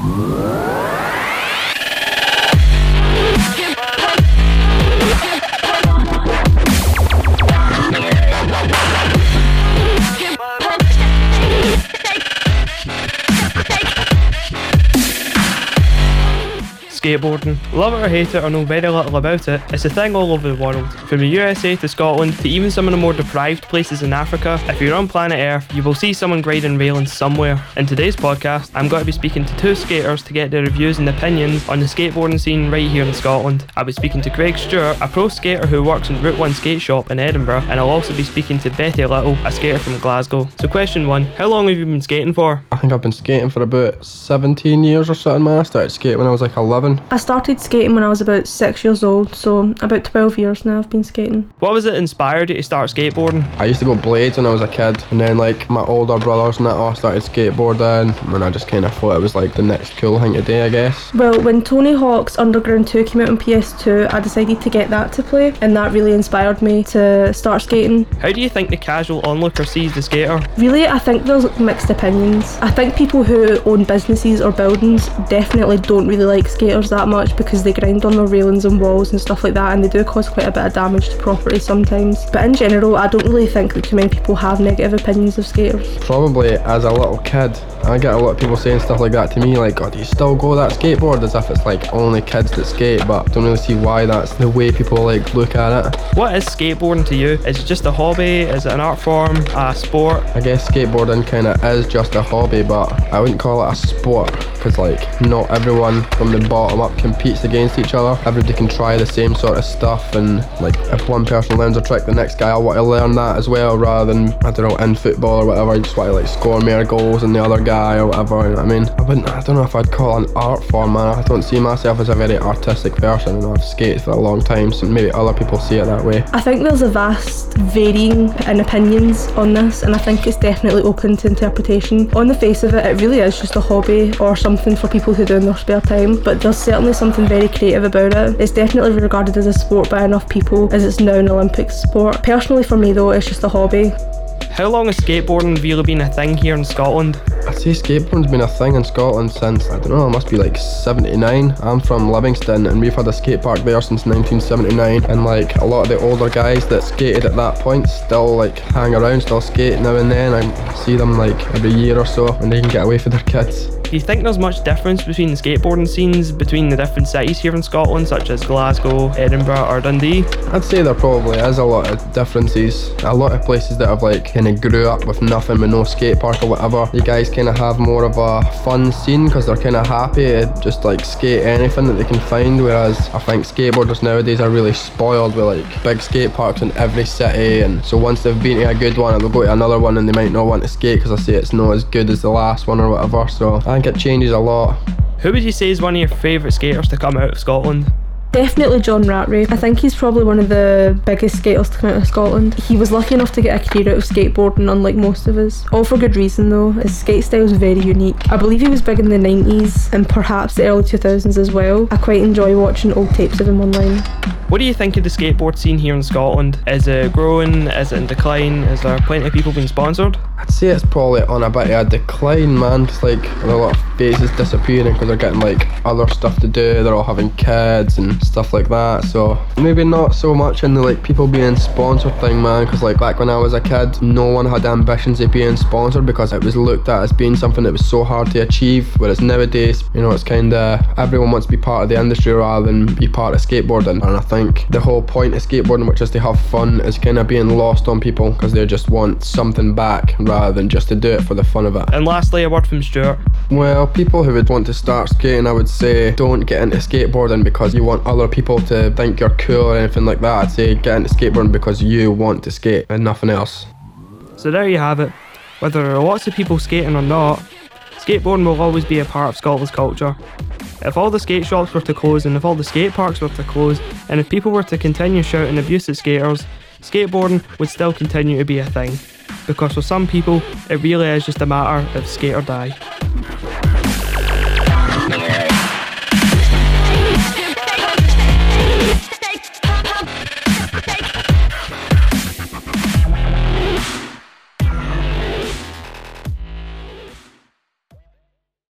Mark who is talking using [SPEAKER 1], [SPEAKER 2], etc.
[SPEAKER 1] Whoa. Skateboarding. Love it or hate it or know very little about it, it's a thing all over the world. From the USA to Scotland to even some of the more deprived places in Africa, if you're on planet Earth, you will see someone grinding railing somewhere. In today's podcast, I'm going to be speaking to two skaters to get their reviews and opinions on the skateboarding scene right here in Scotland. I'll be speaking to Craig Stewart, a pro skater who works in Route 1 Skate Shop in Edinburgh, and I'll also be speaking to Betty Little, a skater from Glasgow. So, question one How long have you been skating for?
[SPEAKER 2] I think I've been skating for about 17 years or something. I started skating when I was like 11.
[SPEAKER 3] I started skating when I was about six years old, so about 12 years now I've been skating.
[SPEAKER 1] What was it inspired you to start skateboarding?
[SPEAKER 2] I used to go blades when I was a kid, and then like my older brothers and that all started skateboarding, and I just kind of thought it was like the next cool thing to do, I guess.
[SPEAKER 3] Well, when Tony Hawk's Underground 2 came out on PS2, I decided to get that to play, and that really inspired me to start skating.
[SPEAKER 1] How do you think the casual onlooker sees the skater?
[SPEAKER 3] Really, I think there's mixed opinions. I think people who own businesses or buildings definitely don't really like skaters that much because they grind on the railings and walls and stuff like that, and they do cause quite a bit of damage to property sometimes. But in general, I don't really think that too many people have negative opinions of skaters.
[SPEAKER 2] Probably as a little kid, I get a lot of people saying stuff like that to me, like, "God, do you still go that skateboard?" As if it's like only kids that skate, but I don't really see why that's the way people like look at it.
[SPEAKER 1] What is skateboarding to you? Is it just a hobby? Is it an art form? A sport?
[SPEAKER 2] I guess skateboarding kind of is just a hobby, but I wouldn't call it a sport because like not everyone from the bottom up competes against each other. Everybody can try the same sort of stuff, and like if one person learns a trick, the next guy will want to learn that as well, rather than I don't know in football or whatever. You just want to like score more goals than the other guy or whatever. I mean, I wouldn't. I don't know if I'd call an art form, man. I don't see myself as a very artistic person. You know, I've skated for a long time, so maybe other people see it that way.
[SPEAKER 3] I think there's a vast varying in opinions on this, and I think it's definitely open to interpretation. On the face of it, it really is just a hobby or something for people who do in their spare time, but there's certainly something very creative about it. It's definitely regarded as a sport by enough people as it's now an Olympic sport. Personally, for me though, it's just a hobby.
[SPEAKER 1] How long has skateboarding really been a thing here in Scotland?
[SPEAKER 2] I'd say skateboarding's been a thing in Scotland since, I don't know, it must be like 79. I'm from Livingston and we've had a skate park there since 1979 and like a lot of the older guys that skated at that point still like hang around, still skate now and then. I see them like every year or so when they can get away for their kids.
[SPEAKER 1] Do you think there's much difference between the skateboarding scenes between the different cities here in Scotland, such as Glasgow, Edinburgh, or Dundee?
[SPEAKER 2] I'd say there probably is a lot of differences. A lot of places that have like kind of grew up with nothing with no skate park or whatever, you guys kind of have more of a fun scene because they're kind of happy to just like skate anything that they can find. Whereas I think skateboarders nowadays are really spoiled with like big skate parks in every city, and so once they've been to a good one, they'll go to another one and they might not want to skate because I say it's not as good as the last one or whatever. So I think it changes a lot.
[SPEAKER 1] Who would you say is one of your favourite skaters to come out of Scotland?
[SPEAKER 3] Definitely John Rattray. I think he's probably one of the biggest skaters to come out of Scotland. He was lucky enough to get a career out of skateboarding, unlike most of us. All for good reason though. His skate style is very unique. I believe he was big in the 90s and perhaps the early 2000s as well. I quite enjoy watching old tapes of him online.
[SPEAKER 1] What do you think of the skateboard scene here in Scotland? Is it growing? Is it in decline? Is there plenty of people being sponsored?
[SPEAKER 2] I'd say it's probably on a bit of a decline, man. It's like a lot of faces disappearing because they're getting like other stuff to do. They're all having kids and stuff like that. So maybe not so much in the like people being sponsored thing, man. Because like back when I was a kid, no one had ambitions of being sponsored because it was looked at as being something that was so hard to achieve. Whereas nowadays, you know, it's kind of everyone wants to be part of the industry rather than be part of skateboarding. And I think the whole point of skateboarding, which is to have fun, is kind of being lost on people because they just want something back rather than just to do it for the fun of it.
[SPEAKER 1] And lastly, a word from Stewart.
[SPEAKER 2] Well, people who would want to start skating, I would say don't get into skateboarding because you want other people to think you're cool or anything like that. I'd say get into skateboarding because you want to skate and nothing else.
[SPEAKER 1] So there you have it. Whether there are lots of people skating or not, skateboarding will always be a part of Scotland's culture. If all the skate shops were to close and if all the skate parks were to close and if people were to continue shouting abuse at skaters, skateboarding would still continue to be a thing. Because for some people, it really is just a matter of skate or die.